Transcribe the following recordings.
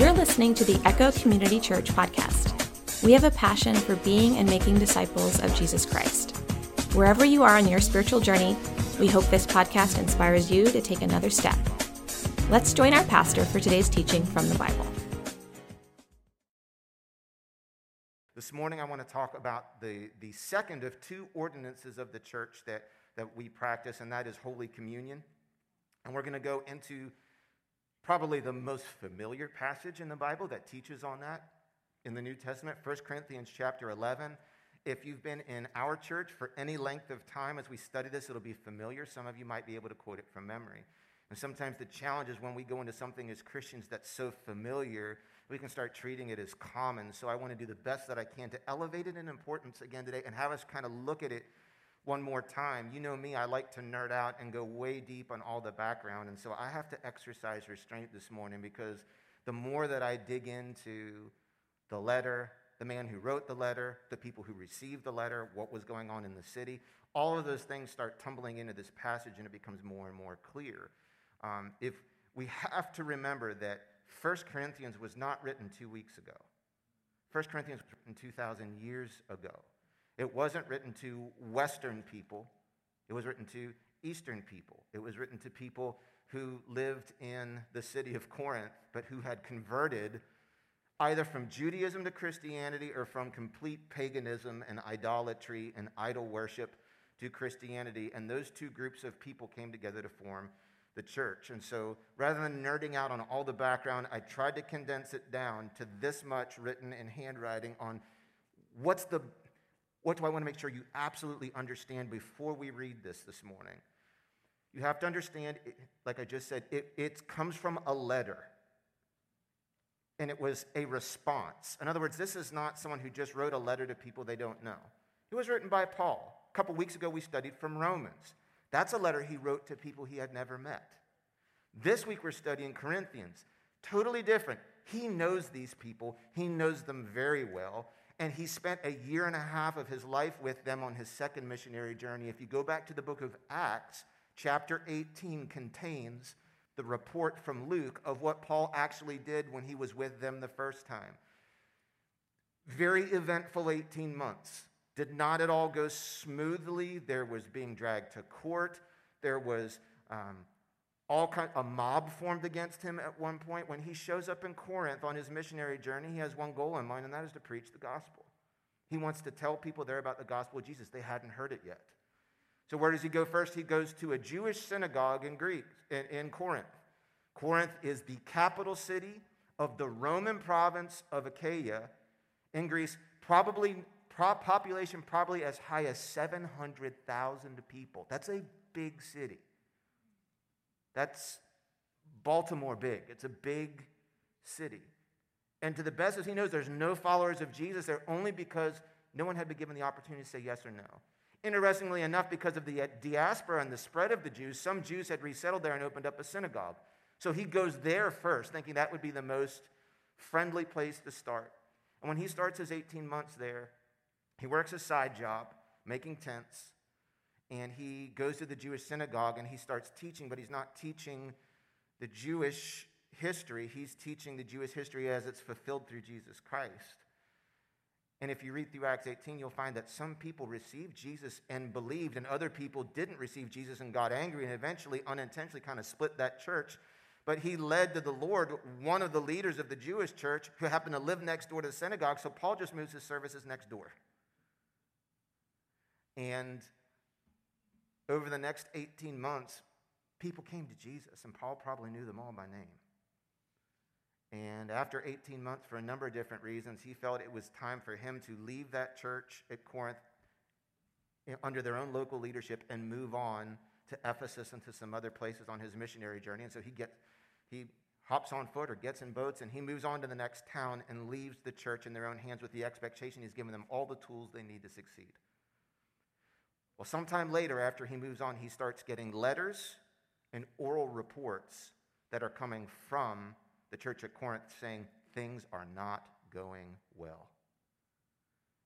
You're listening to the Echo Community Church podcast. We have a passion for being and making disciples of Jesus Christ. Wherever you are on your spiritual journey, we hope this podcast inspires you to take another step. Let's join our pastor for today's teaching from the Bible. This morning, I want to talk about the, the second of two ordinances of the church that, that we practice, and that is Holy Communion. And we're going to go into probably the most familiar passage in the Bible that teaches on that in the New Testament, 1 Corinthians chapter 11. If you've been in our church for any length of time as we study this, it'll be familiar. Some of you might be able to quote it from memory. And sometimes the challenge is when we go into something as Christians that's so familiar, we can start treating it as common. So I want to do the best that I can to elevate it in importance again today and have us kind of look at it one more time. You know me, I like to nerd out and go way deep on all the background. And so I have to exercise restraint this morning because the more that I dig into the letter, the man who wrote the letter, the people who received the letter, what was going on in the city, all of those things start tumbling into this passage and it becomes more and more clear. Um, if we have to remember that 1 Corinthians was not written two weeks ago. 1 Corinthians was written 2,000 years ago. It wasn't written to Western people, it was written to Eastern people. It was written to people who lived in the city of Corinth, but who had converted either from Judaism to Christianity or from complete paganism and idolatry and idol worship to Christianity. And those two groups of people came together to form the church. And so rather than nerding out on all the background, I tried to condense it down to this much written in handwriting on what's the what do I want to make sure you absolutely understand before we read this this morning? You have to understand, like I just said, it, it comes from a letter. And it was a response. In other words, this is not someone who just wrote a letter to people they don't know. It was written by Paul. A couple weeks ago, we studied from Romans. That's a letter he wrote to people he had never met. This week, we're studying Corinthians. Totally different. He knows these people, he knows them very well and he spent a year and a half of his life with them on his second missionary journey. If you go back to the book of Acts, chapter 18 contains the report from Luke of what Paul actually did when he was with them the first time. Very eventful 18 months. Did not at all go smoothly. There was being dragged to court. There was um, all kind, a mob formed against him at one point. When he shows up in Corinth on his missionary journey, he has one goal in mind, and that is to preach the gospel. He wants to tell people there about the gospel of Jesus. They hadn't heard it yet. So where does he go first? He goes to a Jewish synagogue in Greek, in, in Corinth. Corinth is the capital city of the Roman province of Achaia in Greece, probably population probably as high as 700,000 people. That's a big city. That's Baltimore big. It's a big city. And to the best as he knows, there's no followers of Jesus there only because no one had been given the opportunity to say yes or no. Interestingly enough, because of the uh, diaspora and the spread of the Jews, some Jews had resettled there and opened up a synagogue. So he goes there first, thinking that would be the most friendly place to start. And when he starts his 18 months there, he works a side job making tents and he goes to the Jewish synagogue and he starts teaching, but he's not teaching the Jewish history, he's teaching the Jewish history as it's fulfilled through Jesus Christ. And if you read through Acts 18, you'll find that some people received Jesus and believed, and other people didn't receive Jesus and got angry and eventually unintentionally kind of split that church. But he led to the Lord one of the leaders of the Jewish church who happened to live next door to the synagogue, so Paul just moves his services next door. And over the next 18 months, people came to Jesus, and Paul probably knew them all by name. And after 18 months, for a number of different reasons, he felt it was time for him to leave that church at Corinth eh, under their own local leadership and move on to Ephesus and to some other places on his missionary journey. And so he gets, he hops on foot or gets in boats and he moves on to the next town and leaves the church in their own hands with the expectation he's given them all the tools they need to succeed. Well, sometime later, after he moves on, he starts getting letters and oral reports that are coming from the church at Corinth saying things are not going well.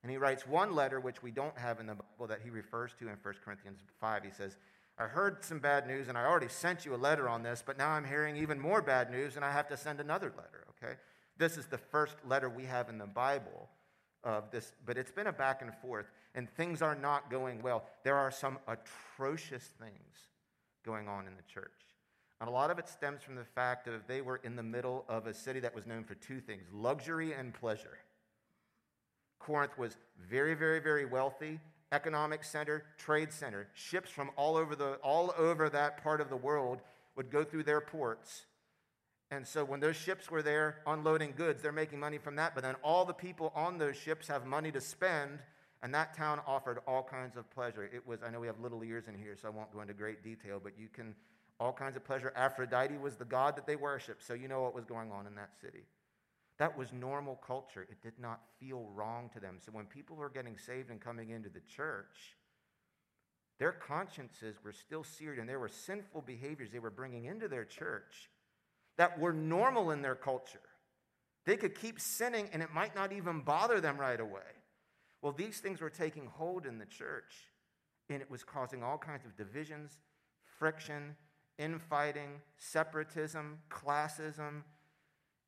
And he writes one letter, which we don't have in the Bible, that he refers to in 1 Corinthians 5. He says, I heard some bad news, and I already sent you a letter on this, but now I'm hearing even more bad news, and I have to send another letter, okay? This is the first letter we have in the Bible of this, but it's been a back and forth, and things are not going well. There are some atrocious things going on in the church. And a lot of it stems from the fact that they were in the middle of a city that was known for two things luxury and pleasure. Corinth was very, very, very wealthy, economic center, trade center. Ships from all over, the, all over that part of the world would go through their ports. And so when those ships were there unloading goods, they're making money from that. But then all the people on those ships have money to spend, and that town offered all kinds of pleasure. It was, I know we have little ears in here, so I won't go into great detail, but you can, all kinds of pleasure. Aphrodite was the god that they worshiped, so you know what was going on in that city. That was normal culture. It did not feel wrong to them. So when people were getting saved and coming into the church, their consciences were still seared and there were sinful behaviors they were bringing into their church that were normal in their culture. They could keep sinning and it might not even bother them right away. Well, these things were taking hold in the church and it was causing all kinds of divisions, friction, infighting, separatism, classism,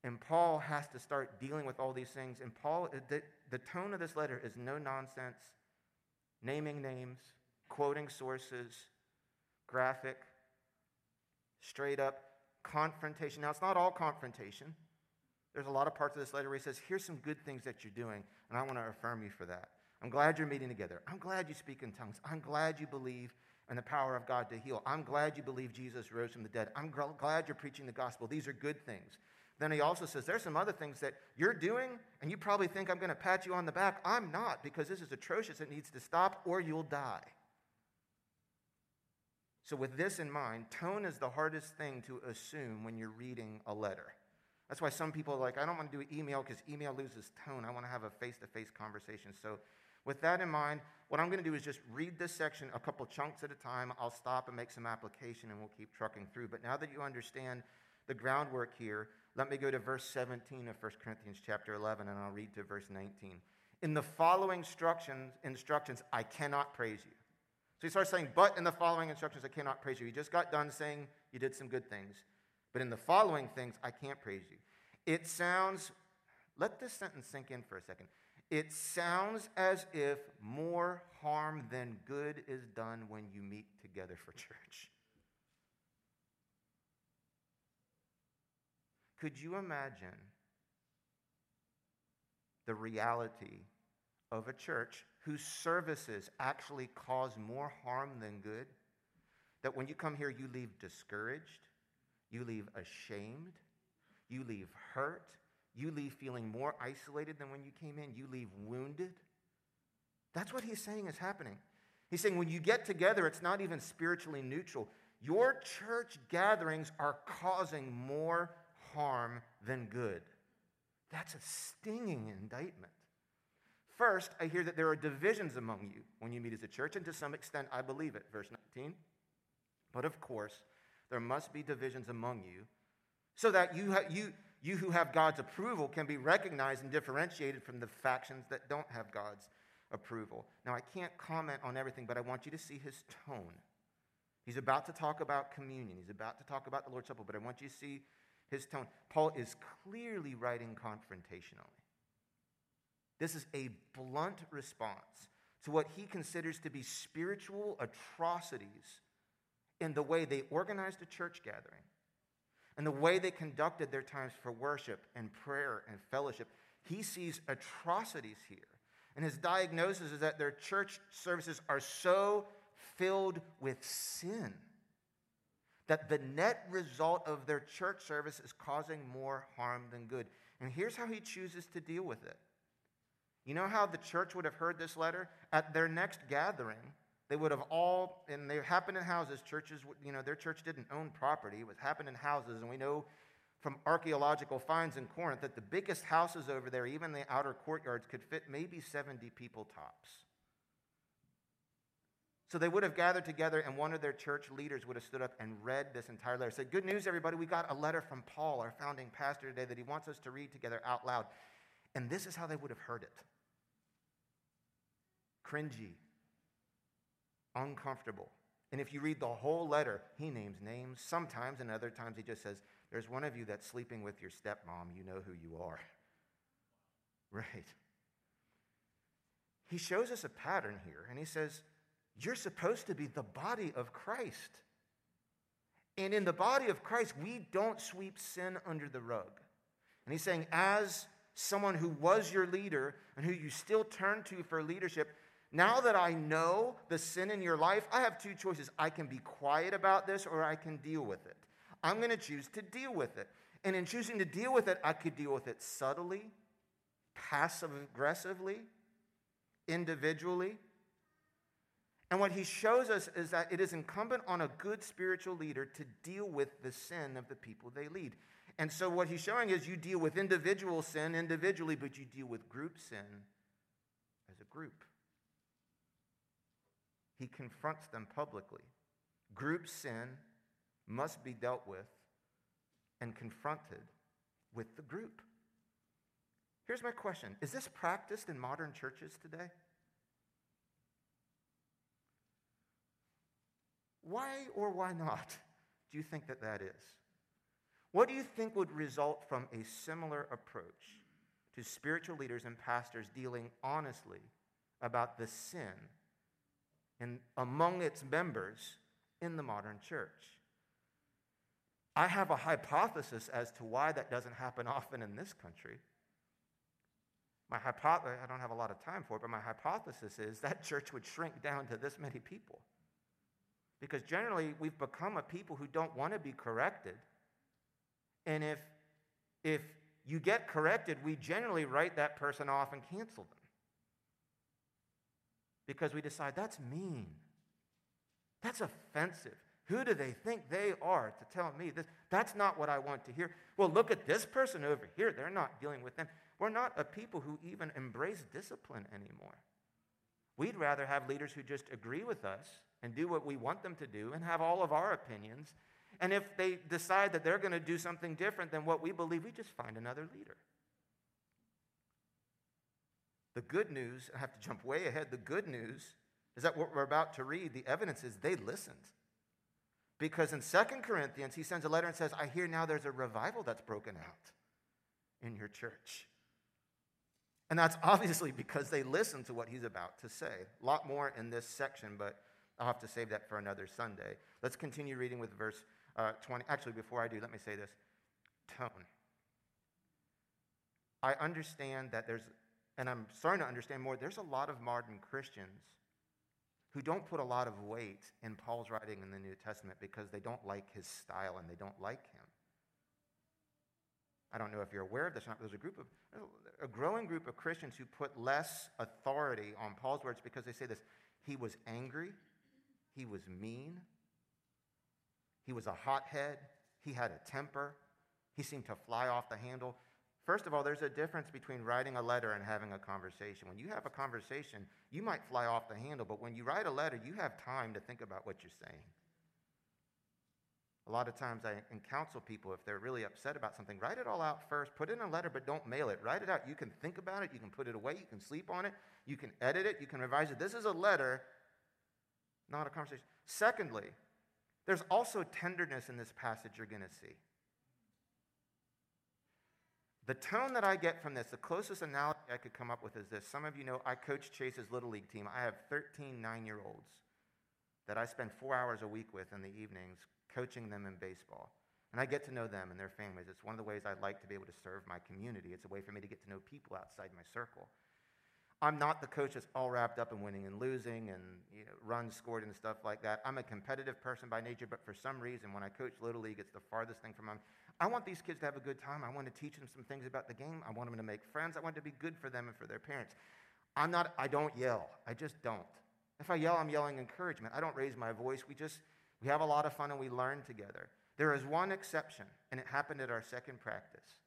and Paul has to start dealing with all these things. And Paul, uh, the, the tone of this letter is no nonsense, naming names, quoting sources, graphic, straight up confrontation. Now, it's not all confrontation. There's a lot of parts of this letter where he says, Here's some good things that you're doing, and I want to affirm you for that. I'm glad you're meeting together. I'm glad you speak in tongues. I'm glad you believe in the power of God to heal. I'm glad you believe Jesus rose from the dead. I'm glad you're preaching the gospel. These are good things. Then he also says, There's some other things that you're doing, and you probably think I'm going to pat you on the back. I'm not, because this is atrocious. It needs to stop, or you'll die. So, with this in mind, tone is the hardest thing to assume when you're reading a letter. That's why some people are like, I don't want to do email because email loses tone. I want to have a face to face conversation. So, with that in mind, what I'm going to do is just read this section a couple chunks at a time. I'll stop and make some application and we'll keep trucking through. But now that you understand the groundwork here, let me go to verse 17 of 1 Corinthians chapter 11, and I'll read to verse 19. In the following instructions, instructions, I cannot praise you. So he starts saying, But in the following instructions, I cannot praise you. He just got done saying you did some good things. But in the following things, I can't praise you. It sounds, let this sentence sink in for a second. It sounds as if more harm than good is done when you meet together for church. Could you imagine the reality of a church whose services actually cause more harm than good? That when you come here, you leave discouraged, you leave ashamed, you leave hurt, you leave feeling more isolated than when you came in, you leave wounded. That's what he's saying is happening. He's saying when you get together, it's not even spiritually neutral. Your church gatherings are causing more harm than good. That's a stinging indictment. First, I hear that there are divisions among you when you meet as a church, and to some extent, I believe it. Verse 19. But of course, there must be divisions among you so that you, ha- you, you who have God's approval can be recognized and differentiated from the factions that don't have God's approval. Now, I can't comment on everything, but I want you to see his tone. He's about to talk about communion, he's about to talk about the Lord's Supper, but I want you to see his tone. Paul is clearly writing confrontationally. This is a blunt response to what he considers to be spiritual atrocities in the way they organized a church gathering and the way they conducted their times for worship and prayer and fellowship. He sees atrocities here. And his diagnosis is that their church services are so filled with sin that the net result of their church service is causing more harm than good. And here's how he chooses to deal with it. You know how the church would have heard this letter? At their next gathering, they would have all, and they happened in houses. Churches, you know, their church didn't own property, it was happened in houses. And we know from archaeological finds in Corinth that the biggest houses over there, even the outer courtyards, could fit maybe 70 people tops. So they would have gathered together, and one of their church leaders would have stood up and read this entire letter. Said, Good news, everybody. We got a letter from Paul, our founding pastor, today that he wants us to read together out loud. And this is how they would have heard it cringy, uncomfortable. And if you read the whole letter, he names names sometimes, and other times he just says, there's one of you that's sleeping with your stepmom. You know who you are. Right. He shows us a pattern here, and he says, You're supposed to be the body of Christ. And in the body of Christ, we don't sweep sin under the rug. And he's saying, as someone who was your leader and who you still turn to for leadership, now that I know the sin in your life, I have two choices. I can be quiet about this or I can deal with it. I'm going to choose to deal with it. And in choosing to deal with it, I could deal with it subtly, passive aggressively, individually. And what he shows us is that it is incumbent on a good spiritual leader to deal with the sin of the people they lead. And so, what he's showing is you deal with individual sin individually, but you deal with group sin as a group. He confronts them publicly. Group sin must be dealt with and confronted with the group. Here's my question Is this practiced in modern churches today? Why or why not do you think that that is? What do you think would result from a similar approach to spiritual leaders and pastors dealing honestly about the sin in, among its members in the modern church? I have a hypothesis as to why that doesn't happen often in this country. My hypothesis, I don't have a lot of time for it, but my hypothesis is that church would shrink down to this many people. Because generally, we've become a people who don't want to be corrected. And if, if you get corrected, we generally write that person off and cancel them. Because we decide that's mean. That's offensive. Who do they think they are to tell me this? That's not what I want to hear. Well, look at this person over here. They're not dealing with them. We're not a people who even embrace discipline anymore. We'd rather have leaders who just agree with us and do what we want them to do and have all of our opinions. And if they decide that they're going to do something different than what we believe, we just find another leader. The good news, I have to jump way ahead. The good news is that what we're about to read, the evidence is they listened. Because in Second Corinthians, he sends a letter and says, I hear now there's a revival that's broken out in your church. And that's obviously because they listened to what he's about to say. A lot more in this section, but I'll have to save that for another Sunday. Let's continue reading with verse uh, 20. Actually, before I do, let me say this tone. I understand that there's, and I'm starting to understand more, there's a lot of modern Christians who don't put a lot of weight in Paul's writing in the New Testament because they don't like his style and they don't like him. I don't know if you're aware of this or not, but there's a group of a growing group of Christians who put less authority on Paul's words because they say this: he was angry, he was mean, he was a hothead, he had a temper, he seemed to fly off the handle. First of all, there's a difference between writing a letter and having a conversation. When you have a conversation, you might fly off the handle, but when you write a letter, you have time to think about what you're saying. A lot of times I counsel people if they're really upset about something, write it all out first, put in a letter, but don't mail it. Write it out. You can think about it, you can put it away, you can sleep on it, you can edit it, you can revise it. This is a letter, not a conversation. Secondly, there's also tenderness in this passage you're going to see. The tone that I get from this, the closest analogy I could come up with is this. Some of you know I coach Chase's Little League team. I have 13 nine year olds that I spend four hours a week with in the evenings coaching them in baseball. And I get to know them and their families. It's one of the ways I like to be able to serve my community. It's a way for me to get to know people outside my circle. I'm not the coach that's all wrapped up in winning and losing and you know, runs scored and stuff like that. I'm a competitive person by nature, but for some reason, when I coach Little League, it's the farthest thing from them. I want these kids to have a good time. I want to teach them some things about the game. I want them to make friends. I want it to be good for them and for their parents. I'm not, I don't yell. I just don't. If I yell, I'm yelling encouragement. I don't raise my voice. We just, we have a lot of fun and we learn together. There is one exception, and it happened at our second practice.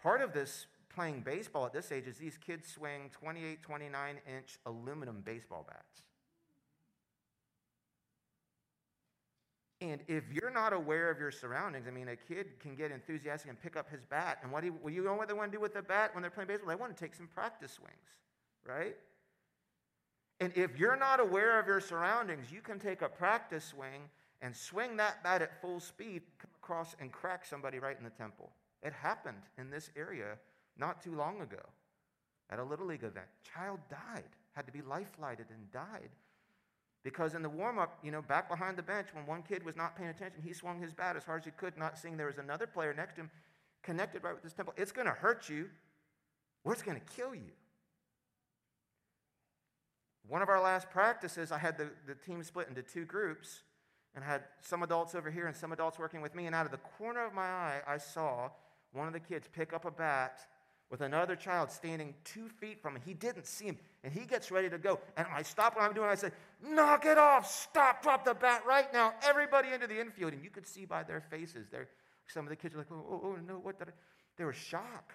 Part of this playing baseball at this age is these kids swing 28, 29 inch aluminum baseball bats. And if you're not aware of your surroundings, I mean, a kid can get enthusiastic and pick up his bat. And what do you, you know what they want to do with the bat when they're playing baseball? They want to take some practice swings, right? And if you're not aware of your surroundings, you can take a practice swing and swing that bat at full speed, come across and crack somebody right in the temple. It happened in this area not too long ago at a Little League event. Child died, had to be life flighted and died. Because in the warm up, you know, back behind the bench, when one kid was not paying attention, he swung his bat as hard as he could, not seeing there was another player next to him connected right with this temple. It's going to hurt you, or it's going to kill you. One of our last practices, I had the, the team split into two groups and had some adults over here and some adults working with me. And out of the corner of my eye, I saw one of the kids pick up a bat with another child standing two feet from him. He didn't see him, and he gets ready to go. And I stop what I'm doing. I said, Knock it off. Stop. Drop the bat right now. Everybody into the infield. And you could see by their faces, there, some of the kids were like, Oh, oh, oh no, what did I? They were shocked.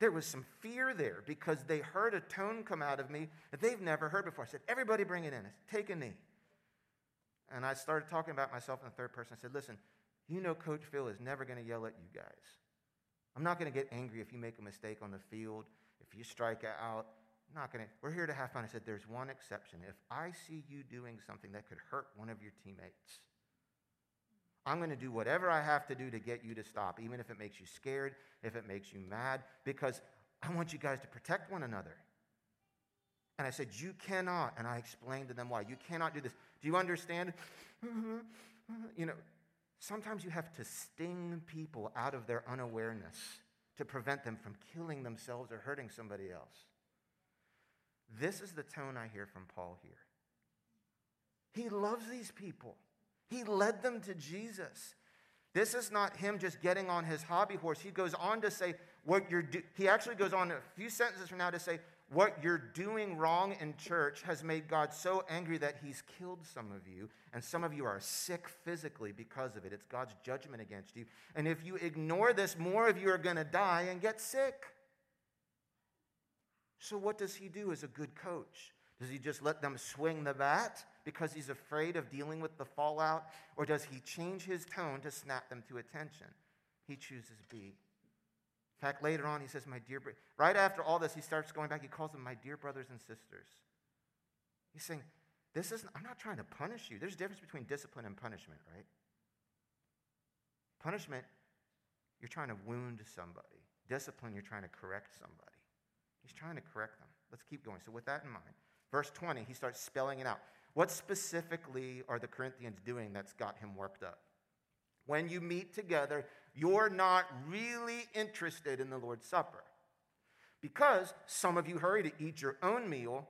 There was some fear there because they heard a tone come out of me that they've never heard before. I said, Everybody bring it in. Take a knee. And I started talking about myself in the third person. I said, Listen, you know Coach Phil is never going to yell at you guys. I'm not going to get angry if you make a mistake on the field, if you strike out. I'm not going to. We're here to have fun. I said, There's one exception. If I see you doing something that could hurt one of your teammates, I'm going to do whatever I have to do to get you to stop, even if it makes you scared, if it makes you mad, because I want you guys to protect one another. And I said, You cannot. And I explained to them why. You cannot do this. Do you understand? you know, sometimes you have to sting people out of their unawareness to prevent them from killing themselves or hurting somebody else. This is the tone I hear from Paul here. He loves these people. He led them to Jesus. This is not him just getting on his hobby horse. He goes on to say, what you're do- he actually goes on a few sentences from now to say, what you're doing wrong in church has made God so angry that he's killed some of you, and some of you are sick physically because of it. It's God's judgment against you. And if you ignore this, more of you are going to die and get sick. So, what does he do as a good coach? Does he just let them swing the bat? because he's afraid of dealing with the fallout? Or does he change his tone to snap them to attention? He chooses B. In fact, later on, he says, My dear, bro-. right after all this, he starts going back. He calls them my dear brothers and sisters. He's saying, This isn't, I'm not trying to punish you. There's a difference between discipline and punishment, right? Punishment, you're trying to wound somebody. Discipline, you're trying to correct somebody. He's trying to correct them. Let's keep going. So, with that in mind, verse 20, he starts spelling it out. What specifically are the Corinthians doing that's got him worked up? When you meet together, you're not really interested in the Lord's Supper. Because some of you hurry to eat your own meal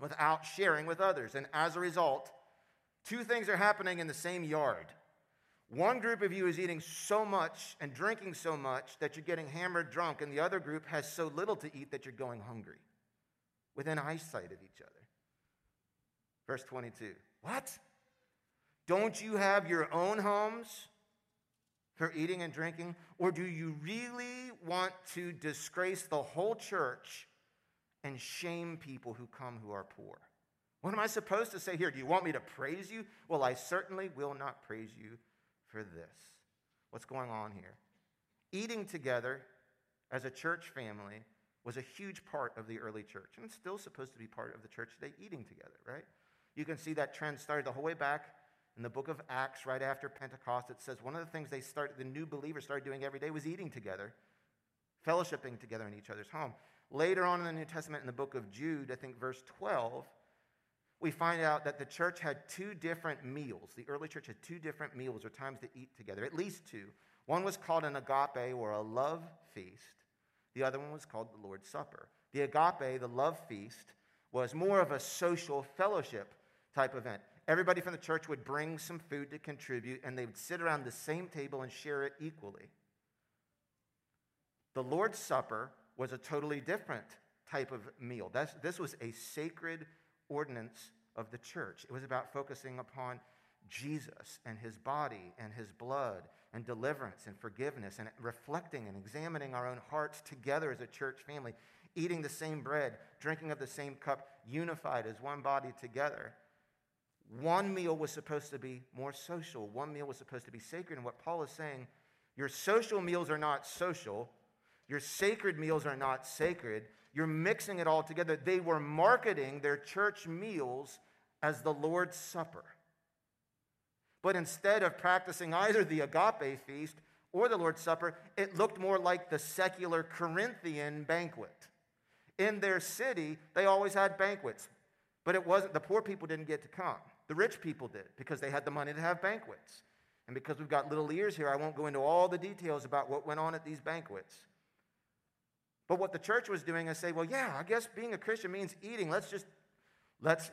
without sharing with others. And as a result, two things are happening in the same yard. One group of you is eating so much and drinking so much that you're getting hammered drunk, and the other group has so little to eat that you're going hungry within eyesight of each other. Verse 22. What? Don't you have your own homes for eating and drinking? Or do you really want to disgrace the whole church and shame people who come who are poor? What am I supposed to say here? Do you want me to praise you? Well, I certainly will not praise you for this. What's going on here? Eating together as a church family was a huge part of the early church, and it's still supposed to be part of the church today, eating together, right? You can see that trend started the whole way back in the book of Acts, right after Pentecost. It says one of the things they started, the new believers started doing every day was eating together, fellowshipping together in each other's home. Later on in the New Testament, in the book of Jude, I think verse 12, we find out that the church had two different meals. The early church had two different meals or times to eat together, at least two. One was called an agape or a love feast, the other one was called the Lord's Supper. The agape, the love feast, was more of a social fellowship type event. Everybody from the church would bring some food to contribute, and they would sit around the same table and share it equally. The Lord's Supper was a totally different type of meal. That's, this was a sacred ordinance of the church. It was about focusing upon Jesus and his body and his blood and deliverance and forgiveness and reflecting and examining our own hearts together as a church family, eating the same bread, drinking of the same cup, unified as one body together. One meal was supposed to be more social, one meal was supposed to be sacred. And what Paul is saying, your social meals are not social, your sacred meals are not sacred. You're mixing it all together. They were marketing their church meals as the Lord's Supper. But instead of practicing either the agape feast or the Lord's Supper, it looked more like the secular Corinthian banquet. In their city, they always had banquets, but it wasn't, the poor people didn't get to come. The rich people did because they had the money to have banquets. And because we've got little ears here, I won't go into all the details about what went on at these banquets. But what the church was doing is say, well, yeah, I guess being a Christian means eating. Let's just, let's,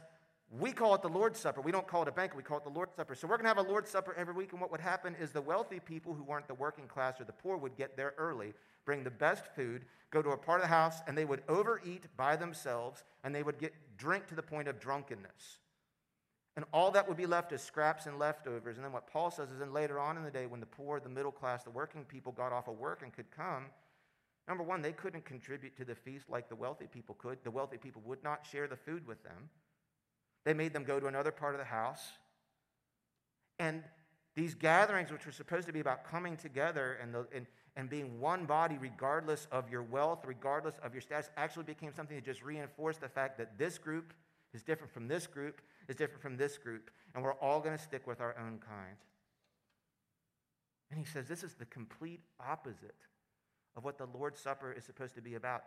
we call it the Lord's Supper. We don't call it a banquet, we call it the Lord's Supper. So we're going to have a Lord's Supper every week. And what would happen is the wealthy people who weren't the working class or the poor would get there early, bring the best food, go to a part of the house, and they would overeat by themselves, and they would get drink to the point of drunkenness. And all that would be left is scraps and leftovers. And then what Paul says is then later on in the day, when the poor, the middle class, the working people got off of work and could come, number one, they couldn't contribute to the feast like the wealthy people could. The wealthy people would not share the food with them. They made them go to another part of the house. And these gatherings, which were supposed to be about coming together and, the, and, and being one body, regardless of your wealth, regardless of your status, actually became something that just reinforced the fact that this group is different from this group, is different from this group, and we're all going to stick with our own kind. And he says this is the complete opposite of what the Lord's Supper is supposed to be about.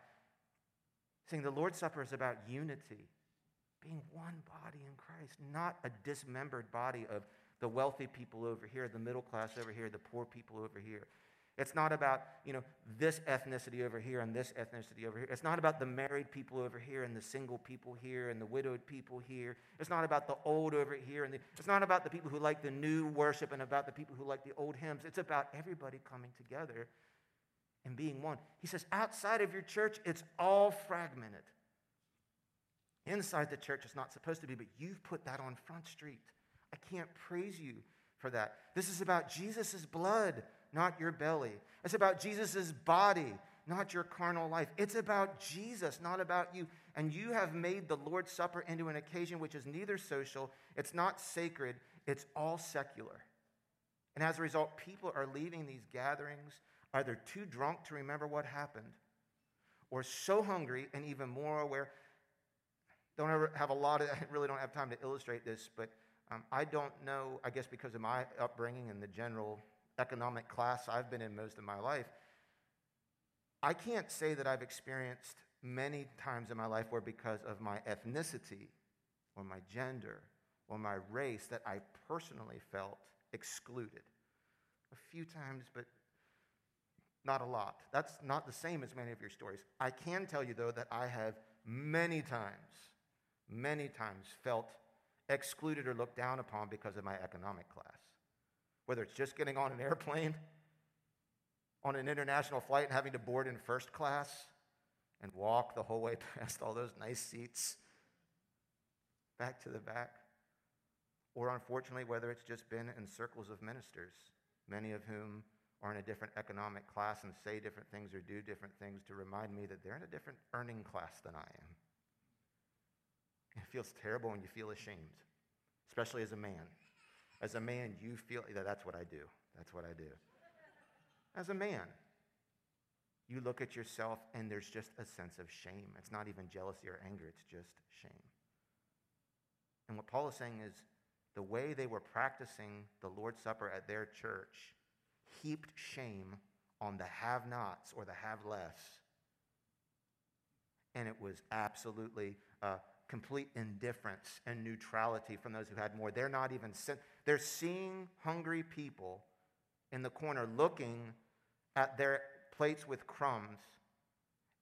Saying the Lord's Supper is about unity, being one body in Christ, not a dismembered body of the wealthy people over here, the middle class over here, the poor people over here. It's not about, you know, this ethnicity over here and this ethnicity over here. It's not about the married people over here and the single people here and the widowed people here. It's not about the old over here and the, it's not about the people who like the new worship and about the people who like the old hymns. It's about everybody coming together and being one. He says, outside of your church, it's all fragmented. Inside the church, it's not supposed to be, but you've put that on Front Street. I can't praise you for that. This is about Jesus' blood not your belly. It's about Jesus' body, not your carnal life. It's about Jesus, not about you. And you have made the Lord's Supper into an occasion which is neither social, it's not sacred, it's all secular. And as a result, people are leaving these gatherings either too drunk to remember what happened or so hungry and even more aware. Don't ever have a lot of, I really don't have time to illustrate this, but um, I don't know, I guess because of my upbringing and the general economic class I've been in most of my life, I can't say that I've experienced many times in my life where because of my ethnicity or my gender or my race that I personally felt excluded. A few times, but not a lot. That's not the same as many of your stories. I can tell you, though, that I have many times, many times felt excluded or looked down upon because of my economic class whether it's just getting on an airplane, on an international flight, and having to board in first class and walk the whole way past all those nice seats back to the back. Or unfortunately, whether it's just been in circles of ministers, many of whom are in a different economic class and say different things or do different things to remind me that they're in a different earning class than I am. It feels terrible and you feel ashamed, especially as a man. As a man, you feel that that's what I do. That's what I do. As a man, you look at yourself and there's just a sense of shame. It's not even jealousy or anger, it's just shame. And what Paul is saying is the way they were practicing the Lord's Supper at their church heaped shame on the have nots or the have less. And it was absolutely uh, complete indifference and neutrality from those who had more. They're not even, they're seeing hungry people in the corner looking at their plates with crumbs.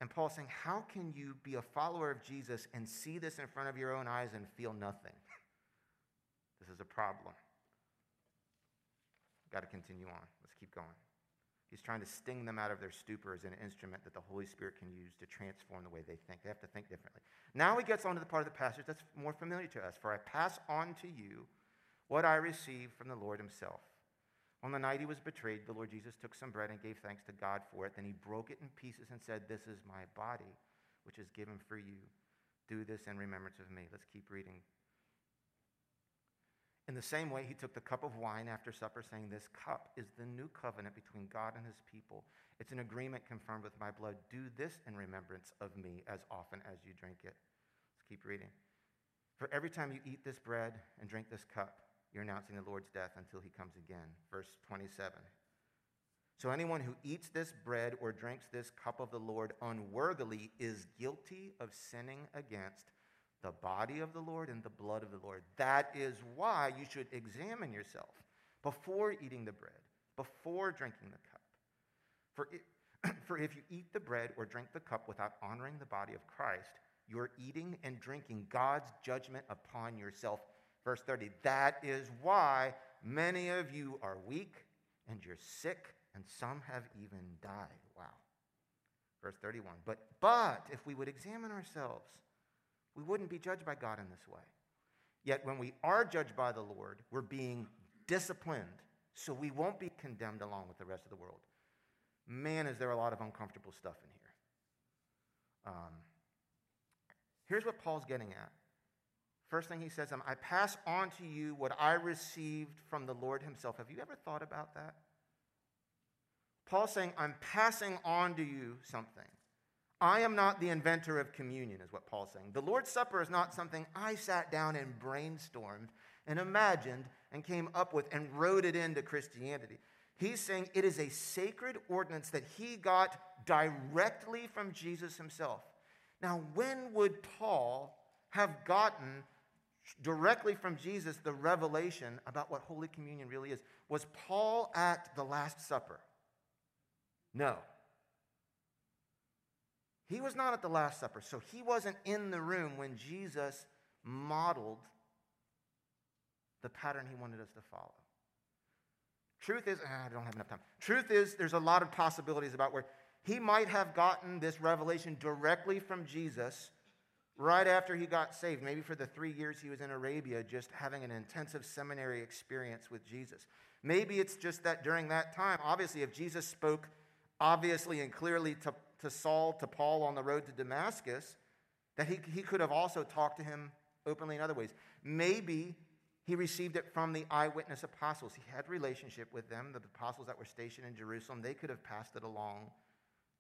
And Paul saying, How can you be a follower of Jesus and see this in front of your own eyes and feel nothing? this is a problem. Got to continue on. Let's keep going. He's trying to sting them out of their stupor as an instrument that the Holy Spirit can use to transform the way they think. They have to think differently. Now he gets on to the part of the passage that's more familiar to us. For I pass on to you what I received from the Lord himself. On the night he was betrayed, the Lord Jesus took some bread and gave thanks to God for it. Then he broke it in pieces and said, This is my body, which is given for you. Do this in remembrance of me. Let's keep reading. In the same way, he took the cup of wine after supper, saying, This cup is the new covenant between God and his people. It's an agreement confirmed with my blood. Do this in remembrance of me as often as you drink it. Let's keep reading. For every time you eat this bread and drink this cup, you're announcing the Lord's death until he comes again. Verse 27. So anyone who eats this bread or drinks this cup of the Lord unworthily is guilty of sinning against the body of the Lord and the blood of the Lord. That is why you should examine yourself before eating the bread, before drinking the cup. For, it, for if you eat the bread or drink the cup without honoring the body of Christ, you're eating and drinking God's judgment upon yourself. Verse 30 That is why many of you are weak and you're sick, and some have even died. Wow. Verse 31 But, but if we would examine ourselves, we wouldn't be judged by God in this way. Yet when we are judged by the Lord, we're being disciplined so we won't be condemned along with the rest of the world. Man, is there a lot of uncomfortable stuff in here. Um, here's what Paul's getting at. First thing he says, um, I pass on to you what I received from the Lord himself. Have you ever thought about that? Paul's saying, I'm passing on to you something. I am not the inventor of communion, is what Paul's saying. The Lord's Supper is not something I sat down and brainstormed and imagined and came up with and wrote it into Christianity. He's saying it is a sacred ordinance that he got directly from Jesus himself. Now, when would Paul have gotten directly from Jesus the revelation about what Holy Communion really is? Was Paul at the Last Supper? No. He was not at the Last Supper, so he wasn't in the room when Jesus modeled the pattern he wanted us to follow. Truth is, ah, I don't have enough time. Truth is, there's a lot of possibilities about where he might have gotten this revelation directly from Jesus right after he got saved, maybe for the three years he was in Arabia, just having an intensive seminary experience with Jesus. Maybe it's just that during that time, obviously, if Jesus spoke obviously and clearly to to Saul, to Paul on the road to Damascus, that he, he could have also talked to him openly in other ways. Maybe he received it from the eyewitness apostles. He had relationship with them, the apostles that were stationed in Jerusalem. They could have passed it along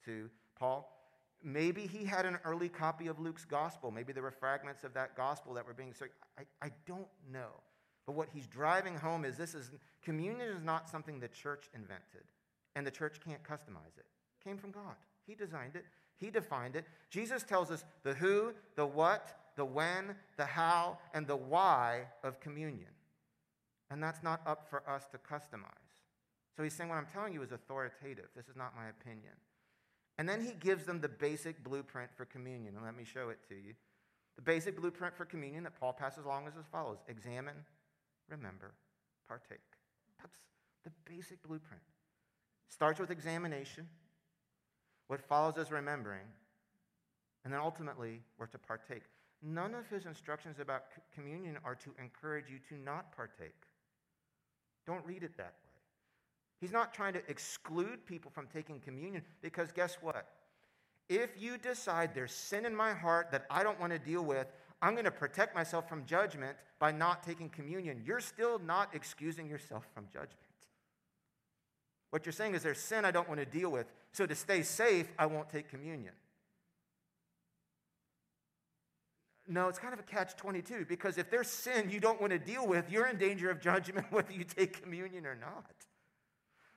to Paul. Maybe he had an early copy of Luke's gospel. Maybe there were fragments of that gospel that were being I, I don't know. But what he's driving home is this is communion is not something the church invented, and the church can't customize it. it came from God. He designed it, He defined it. Jesus tells us the who, the what, the when, the how, and the why of communion. And that's not up for us to customize. So he's saying, What I'm telling you is authoritative. This is not my opinion. And then he gives them the basic blueprint for communion. And let me show it to you. The basic blueprint for communion that Paul passes along is as follows examine, remember, partake. That's the basic blueprint. Starts with examination, what follows is remembering. And then ultimately, we're to partake. None of his instructions about communion are to encourage you to not partake. Don't read it that way. He's not trying to exclude people from taking communion because guess what? If you decide there's sin in my heart that I don't want to deal with, I'm going to protect myself from judgment by not taking communion. You're still not excusing yourself from judgment. What you're saying is there's sin I don't want to deal with, so to stay safe, I won't take communion. No, it's kind of a catch 22 because if there's sin you don't want to deal with, you're in danger of judgment whether you take communion or not.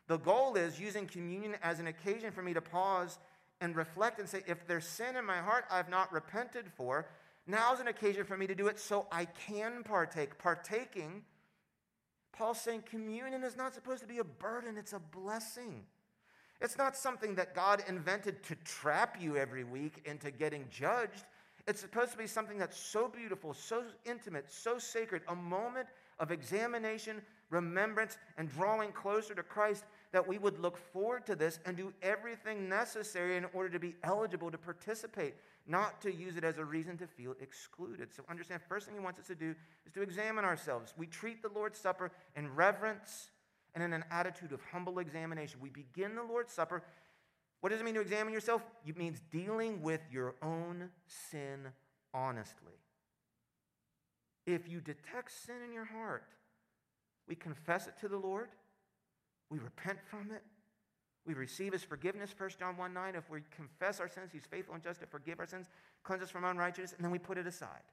The goal is using communion as an occasion for me to pause and reflect and say, if there's sin in my heart I've not repented for, now's an occasion for me to do it so I can partake. Partaking Paul's saying communion is not supposed to be a burden, it's a blessing. It's not something that God invented to trap you every week into getting judged. It's supposed to be something that's so beautiful, so intimate, so sacred, a moment of examination, remembrance, and drawing closer to Christ that we would look forward to this and do everything necessary in order to be eligible to participate not to use it as a reason to feel excluded. So understand, first thing he wants us to do is to examine ourselves. We treat the Lord's Supper in reverence and in an attitude of humble examination. We begin the Lord's Supper. What does it mean to examine yourself? It means dealing with your own sin honestly. If you detect sin in your heart, we confess it to the Lord, we repent from it, we receive his forgiveness, 1 John 1 9. If we confess our sins, he's faithful and just to forgive our sins, cleanse us from unrighteousness, and then we put it aside.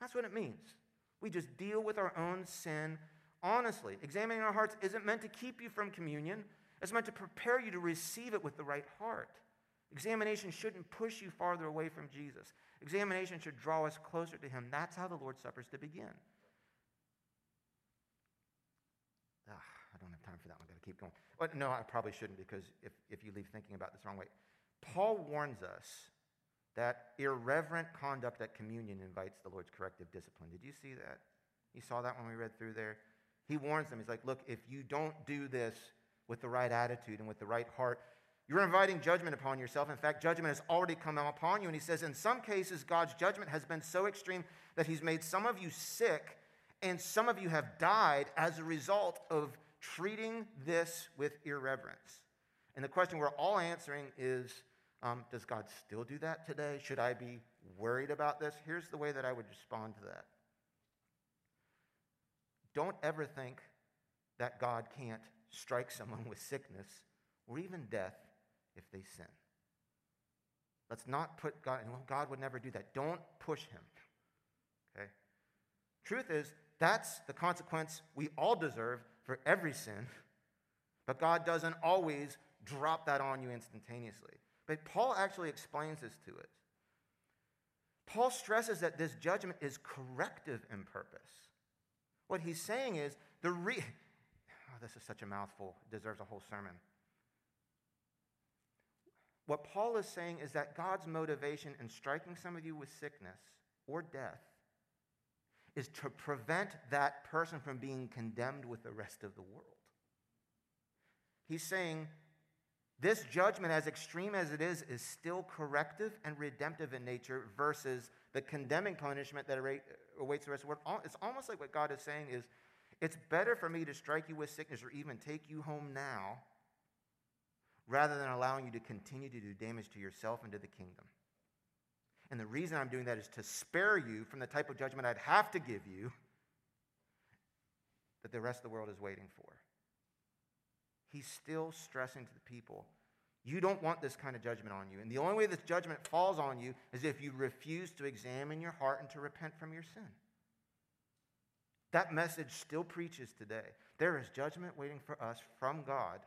That's what it means. We just deal with our own sin honestly. Examining our hearts isn't meant to keep you from communion, it's meant to prepare you to receive it with the right heart. Examination shouldn't push you farther away from Jesus. Examination should draw us closer to Him. That's how the Lord's Supper is to begin. Ah, I don't have time for that one. Keep going. But no, I probably shouldn't because if, if you leave thinking about this wrong way. Paul warns us that irreverent conduct at communion invites the Lord's corrective discipline. Did you see that? You saw that when we read through there? He warns them. He's like, look, if you don't do this with the right attitude and with the right heart, you're inviting judgment upon yourself. In fact, judgment has already come upon you. And he says, in some cases, God's judgment has been so extreme that he's made some of you sick and some of you have died as a result of treating this with irreverence. And the question we're all answering is um, Does God still do that today? Should I be worried about this? Here's the way that I would respond to that. Don't ever think that God can't strike someone with sickness or even death if they sin. Let's not put God, well, God would never do that. Don't push him. Okay? Truth is, that's the consequence we all deserve for every sin, but God doesn't always drop that on you instantaneously. But Paul actually explains this to us. Paul stresses that this judgment is corrective in purpose. What he's saying is the re- oh, this is such a mouthful, it deserves a whole sermon. What Paul is saying is that God's motivation in striking some of you with sickness or death is to prevent that person from being condemned with the rest of the world. He's saying this judgment, as extreme as it is, is still corrective and redemptive in nature versus the condemning punishment that awaits the rest of the world. It's almost like what God is saying is it's better for me to strike you with sickness or even take you home now rather than allowing you to continue to do damage to yourself and to the kingdom. And the reason I'm doing that is to spare you from the type of judgment I'd have to give you that the rest of the world is waiting for. He's still stressing to the people you don't want this kind of judgment on you. And the only way this judgment falls on you is if you refuse to examine your heart and to repent from your sin. That message still preaches today. There is judgment waiting for us from God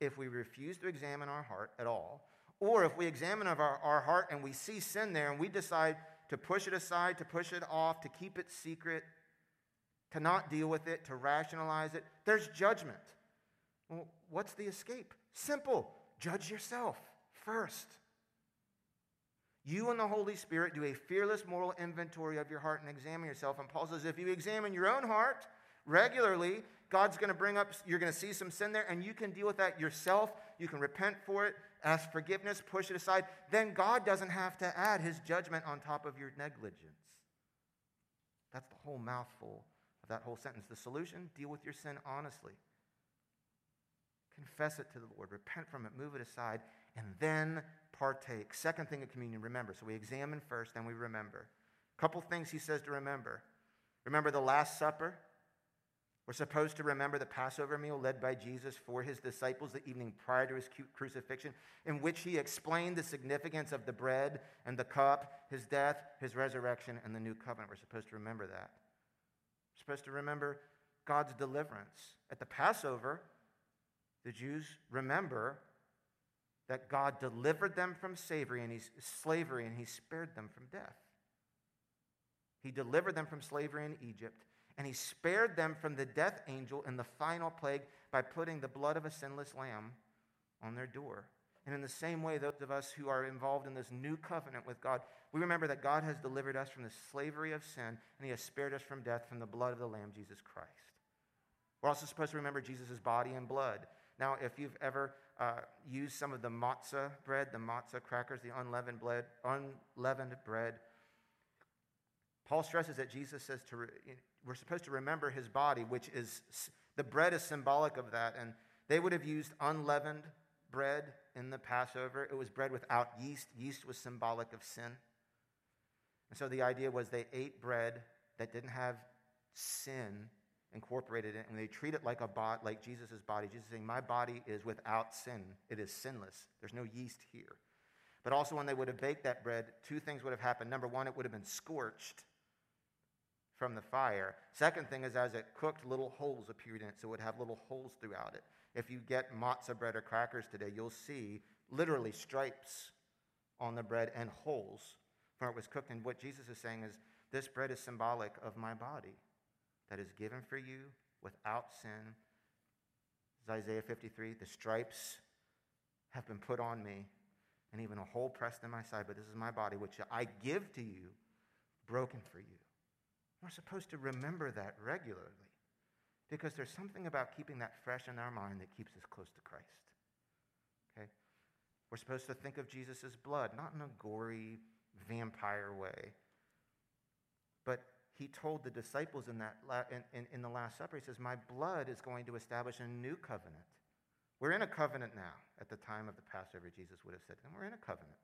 if we refuse to examine our heart at all or if we examine our, our heart and we see sin there and we decide to push it aside, to push it off, to keep it secret, to not deal with it, to rationalize it, there's judgment. Well, what's the escape? Simple judge yourself first. You and the Holy Spirit do a fearless moral inventory of your heart and examine yourself. And Paul says if you examine your own heart regularly, God's going to bring up, you're going to see some sin there, and you can deal with that yourself. You can repent for it, ask forgiveness, push it aside, then God doesn't have to add his judgment on top of your negligence. That's the whole mouthful of that whole sentence. The solution deal with your sin honestly. Confess it to the Lord, repent from it, move it aside, and then partake. Second thing of communion, remember. So we examine first, then we remember. A couple things he says to remember. Remember the Last Supper? We're supposed to remember the Passover meal led by Jesus for his disciples the evening prior to his crucifixion, in which he explained the significance of the bread and the cup, his death, his resurrection, and the new covenant. We're supposed to remember that. We're supposed to remember God's deliverance. At the Passover, the Jews remember that God delivered them from slavery and, he's, slavery and he spared them from death. He delivered them from slavery in Egypt and he spared them from the death angel in the final plague by putting the blood of a sinless lamb on their door. And in the same way, those of us who are involved in this new covenant with God, we remember that God has delivered us from the slavery of sin and he has spared us from death from the blood of the Lamb, Jesus Christ. We're also supposed to remember Jesus' body and blood. Now, if you've ever uh, used some of the matzah bread, the matzah crackers, the unleavened bread, unleavened bread, Paul stresses that Jesus says to we're supposed to remember his body, which is the bread is symbolic of that. And they would have used unleavened bread in the Passover. It was bread without yeast. Yeast was symbolic of sin. And so the idea was they ate bread that didn't have sin incorporated in it, and they treat it like a bot, like Jesus' body. Jesus saying, My body is without sin. It is sinless. There's no yeast here. But also, when they would have baked that bread, two things would have happened. Number one, it would have been scorched from the fire. Second thing is, as it cooked, little holes appeared in it, so it would have little holes throughout it. If you get matzah bread or crackers today, you'll see literally stripes on the bread and holes from it was cooked. And what Jesus is saying is, this bread is symbolic of my body that is given for you without sin. Isaiah 53 the stripes have been put on me, and even a hole pressed in my side, but this is my body, which I give to you, broken for you. We're supposed to remember that regularly because there's something about keeping that fresh in our mind that keeps us close to Christ. Okay? We're supposed to think of Jesus' blood, not in a gory, vampire way, but he told the disciples in, that in, in, in the Last Supper, he says, My blood is going to establish a new covenant. We're in a covenant now. At the time of the Passover, Jesus would have said, and we're in a covenant.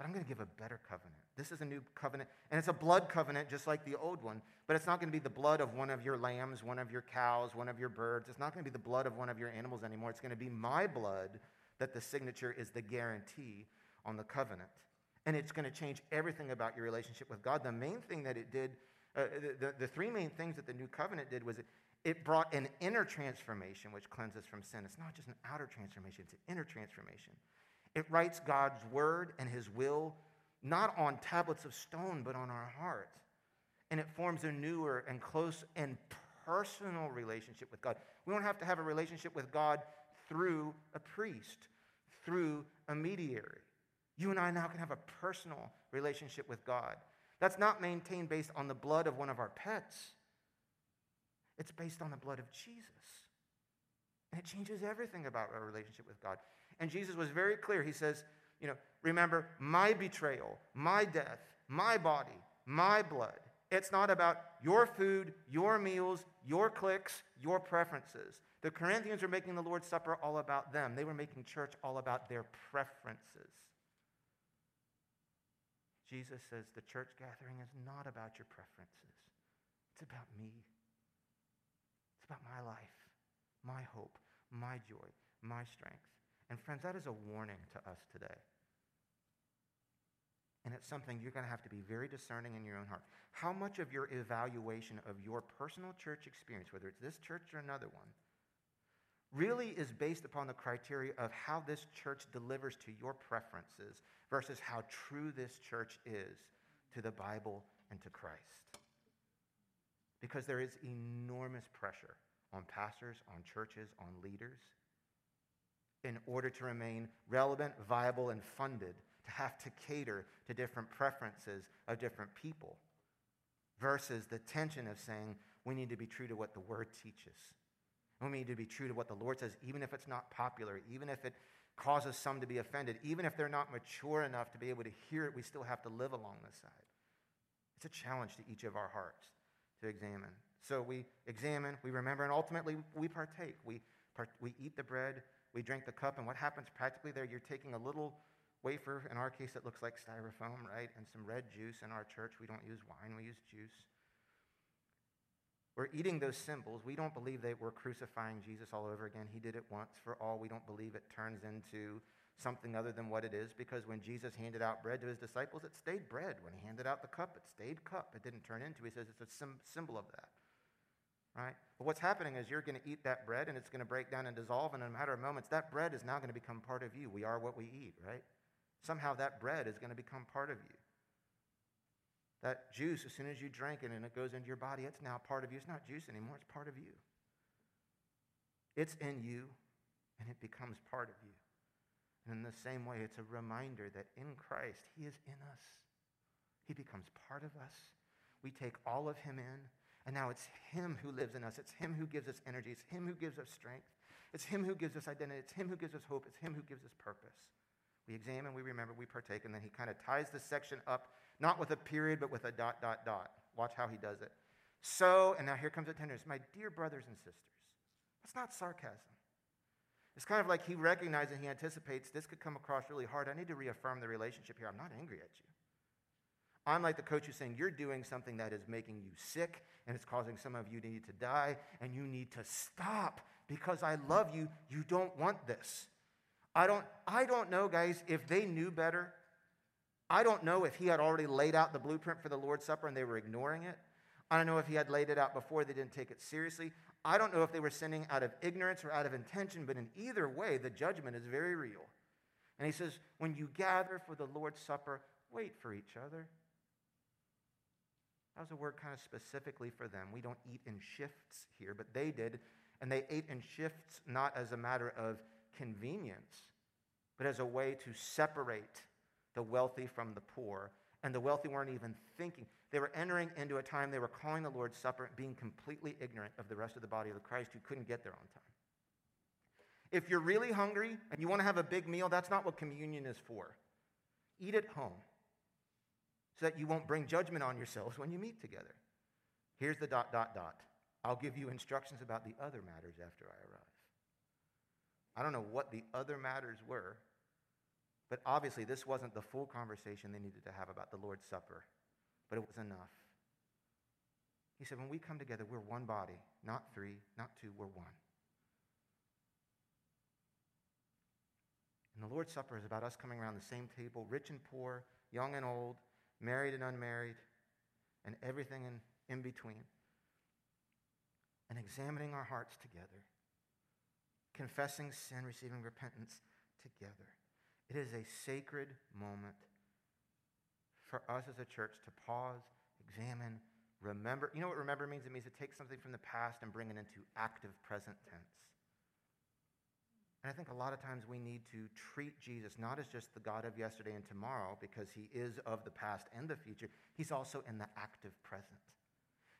But I'm going to give a better covenant. This is a new covenant, and it's a blood covenant just like the old one, but it's not going to be the blood of one of your lambs, one of your cows, one of your birds. It's not going to be the blood of one of your animals anymore. It's going to be my blood that the signature is the guarantee on the covenant and it's going to change everything about your relationship with God. The main thing that it did, uh, the, the, three main things that the new covenant did was it, it brought an inner transformation which cleanses from sin. It's not just an outer transformation, it's an inner transformation. It writes God's word and his will not on tablets of stone, but on our heart. And it forms a newer and close and personal relationship with God. We don't have to have a relationship with God through a priest, through a mediary. You and I now can have a personal relationship with God. That's not maintained based on the blood of one of our pets, it's based on the blood of Jesus. And it changes everything about our relationship with God. And Jesus was very clear. He says, you know, remember my betrayal, my death, my body, my blood. It's not about your food, your meals, your cliques, your preferences. The Corinthians were making the Lord's Supper all about them. They were making church all about their preferences. Jesus says the church gathering is not about your preferences, it's about me. It's about my life, my hope, my joy, my strength. And friends, that is a warning to us today. And it's something you're going to have to be very discerning in your own heart. How much of your evaluation of your personal church experience, whether it's this church or another one, really is based upon the criteria of how this church delivers to your preferences versus how true this church is to the Bible and to Christ. Because there is enormous pressure on pastors, on churches, on leaders in order to remain relevant, viable, and funded, to have to cater to different preferences of different people versus the tension of saying we need to be true to what the Word teaches. We need to be true to what the Lord says, even if it's not popular, even if it causes some to be offended, even if they're not mature enough to be able to hear it, we still have to live along the side. It's a challenge to each of our hearts to examine. So we examine, we remember, and ultimately we partake. We, we eat the bread, we drink the cup, and what happens practically there? You're taking a little wafer, in our case, it looks like styrofoam, right? And some red juice. In our church, we don't use wine, we use juice. We're eating those symbols. We don't believe that we're crucifying Jesus all over again. He did it once for all. We don't believe it turns into something other than what it is because when Jesus handed out bread to his disciples, it stayed bread. When he handed out the cup, it stayed cup. It didn't turn into. He says it's a symbol of that. Right? But what's happening is you're going to eat that bread and it's going to break down and dissolve, and in a matter of moments, that bread is now going to become part of you. We are what we eat, right? Somehow that bread is going to become part of you. That juice, as soon as you drink it and it goes into your body, it's now part of you. It's not juice anymore, it's part of you. It's in you and it becomes part of you. And in the same way, it's a reminder that in Christ, He is in us. He becomes part of us. We take all of Him in, and now it's Him who lives in us. It's Him who gives us energy. It's Him who gives us strength. It's Him who gives us identity. It's Him who gives us hope. It's Him who gives us purpose. We examine, we remember, we partake, and then He kind of ties this section up not with a period, but with a dot, dot, dot. Watch how he does it. So, and now here comes the tenderness. My dear brothers and sisters, that's not sarcasm. It's kind of like he recognizes and he anticipates this could come across really hard. I need to reaffirm the relationship here. I'm not angry at you. I'm like the coach who's saying, You're doing something that is making you sick and it's causing some of you to need to die, and you need to stop because I love you. You don't want this. I don't, I don't know, guys, if they knew better I don't know if he had already laid out the blueprint for the Lord's Supper and they were ignoring it. I don't know if he had laid it out before they didn't take it seriously. I don't know if they were sinning out of ignorance or out of intention, but in either way, the judgment is very real. And he says, when you gather for the Lord's Supper, wait for each other. That was a word kind of specifically for them. We don't eat in shifts here, but they did. And they ate in shifts not as a matter of convenience, but as a way to separate the wealthy from the poor. And the wealthy weren't even thinking. They were entering into a time they were calling the Lord's Supper, being completely ignorant of the rest of the body of the Christ who couldn't get there on time. If you're really hungry and you want to have a big meal, that's not what communion is for. Eat at home so that you won't bring judgment on yourselves when you meet together. Here's the dot, dot, dot. I'll give you instructions about the other matters after I arrive. I don't know what the other matters were, but obviously this wasn't the full conversation they needed to have about the Lord's Supper, but it was enough. He said, When we come together, we're one body, not three, not two, we're one. And the Lord's Supper is about us coming around the same table, rich and poor, young and old, married and unmarried, and everything in, in between, and examining our hearts together, confessing sin, receiving repentance together. It is a sacred moment for us as a church to pause, examine, remember. You know what remember means? It means to take something from the past and bring it into active present tense. And I think a lot of times we need to treat Jesus not as just the God of yesterday and tomorrow, because he is of the past and the future. He's also in the active present.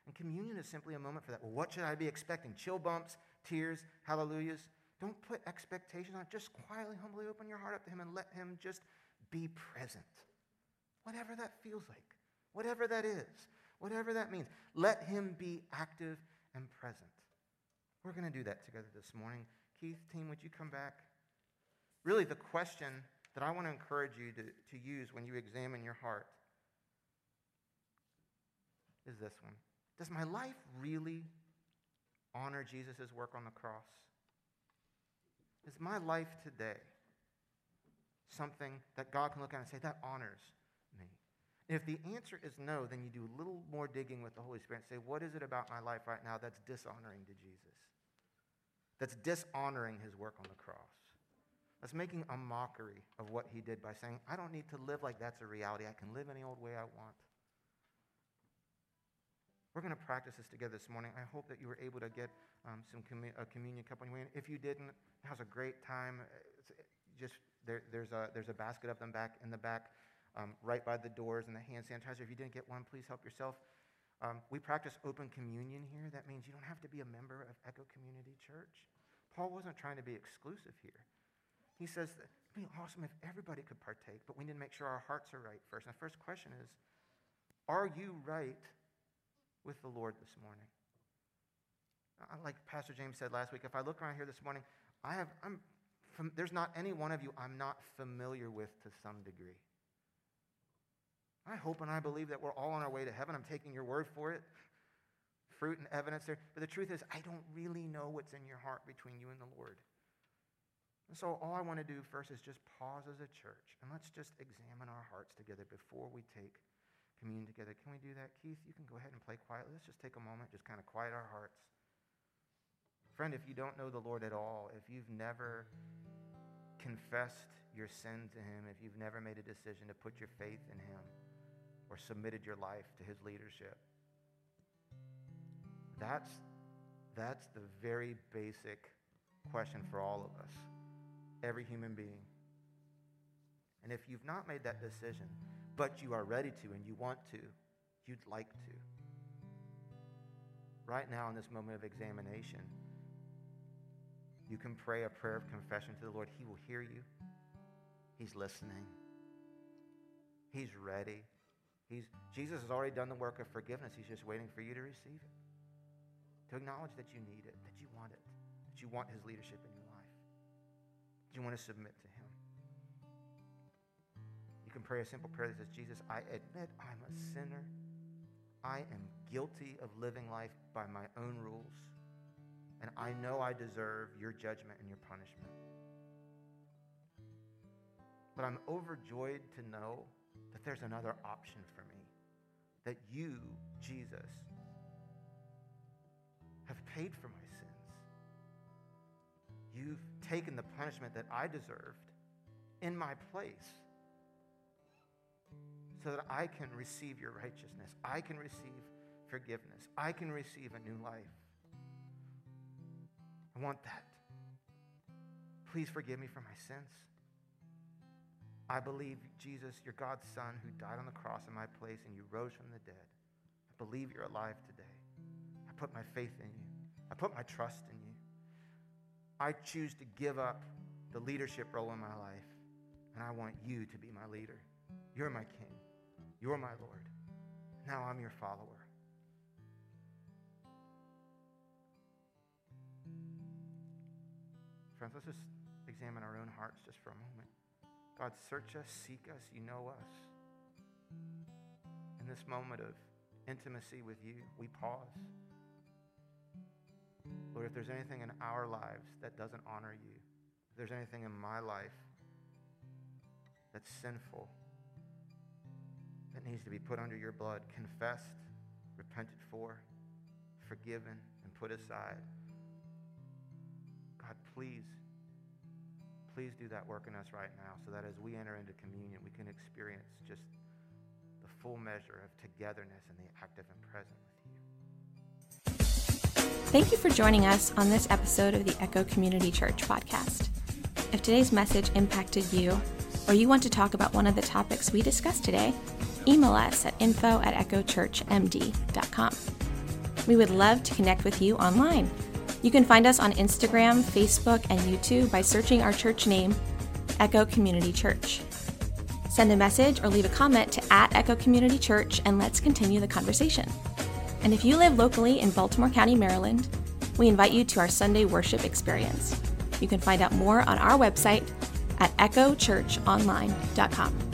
And communion is simply a moment for that. Well, what should I be expecting? Chill bumps, tears, hallelujahs? Don't put expectations on it. Just quietly, humbly open your heart up to him and let him just be present. Whatever that feels like, whatever that is, whatever that means. Let him be active and present. We're going to do that together this morning. Keith, team, would you come back? Really, the question that I want to encourage you to, to use when you examine your heart is this one Does my life really honor Jesus' work on the cross? Is my life today something that God can look at and say, that honors me? If the answer is no, then you do a little more digging with the Holy Spirit and say, what is it about my life right now that's dishonoring to Jesus? That's dishonoring his work on the cross. That's making a mockery of what he did by saying, I don't need to live like that's a reality. I can live any old way I want. We're going to practice this together this morning. I hope that you were able to get um, some a communion cup when you went. If you didn't, now's a great time. It's just there, there's, a, there's a basket of them back in the back, um, right by the doors, and the hand sanitizer. If you didn't get one, please help yourself. Um, we practice open communion here. That means you don't have to be a member of Echo Community Church. Paul wasn't trying to be exclusive here. He says that it'd be awesome if everybody could partake, but we need to make sure our hearts are right first. And the first question is Are you right with the Lord this morning? Like Pastor James said last week, if I look around here this morning, I have, I'm, there's not any one of you I'm not familiar with to some degree. I hope and I believe that we're all on our way to heaven. I'm taking your word for it. Fruit and evidence there. But the truth is, I don't really know what's in your heart between you and the Lord. And so all I want to do first is just pause as a church and let's just examine our hearts together before we take communion together. Can we do that? Keith, you can go ahead and play quietly. Let's just take a moment, just kind of quiet our hearts. Friend, if you don't know the Lord at all, if you've never confessed your sin to Him, if you've never made a decision to put your faith in Him, or submitted your life to his leadership. That's, that's the very basic question for all of us, every human being. And if you've not made that decision, but you are ready to and you want to, you'd like to, right now in this moment of examination, you can pray a prayer of confession to the Lord. He will hear you. He's listening. He's ready. He's, Jesus has already done the work of forgiveness. He's just waiting for you to receive it, to acknowledge that you need it, that you want it, that you want His leadership in your life, that you want to submit to Him. You can pray a simple prayer that says, Jesus, I admit I'm a sinner. I am guilty of living life by my own rules, and I know I deserve your judgment and your punishment. But I'm overjoyed to know that there's another option for me, that you, Jesus, have paid for my sins. You've taken the punishment that I deserved in my place so that I can receive your righteousness. I can receive forgiveness. I can receive a new life. I want that. Please forgive me for my sins. I believe, Jesus, you're God's Son who died on the cross in my place and you rose from the dead. I believe you're alive today. I put my faith in you, I put my trust in you. I choose to give up the leadership role in my life, and I want you to be my leader. You're my king, you're my Lord. Now I'm your follower. Friends, let's just examine our own hearts just for a moment. God, search us, seek us, you know us. In this moment of intimacy with you, we pause. Lord, if there's anything in our lives that doesn't honor you, if there's anything in my life that's sinful, that needs to be put under your blood, confessed, repented for, forgiven, and put aside, God, please please do that work in us right now so that as we enter into communion, we can experience just the full measure of togetherness and the active and present with you. Thank you for joining us on this episode of the Echo Community Church podcast. If today's message impacted you, or you want to talk about one of the topics we discussed today, email us at info at echochurchmd.com. We would love to connect with you online you can find us on Instagram, Facebook, and YouTube by searching our church name, Echo Community Church. Send a message or leave a comment to at Echo Community Church and let's continue the conversation. And if you live locally in Baltimore County, Maryland, we invite you to our Sunday worship experience. You can find out more on our website at echochurchonline.com.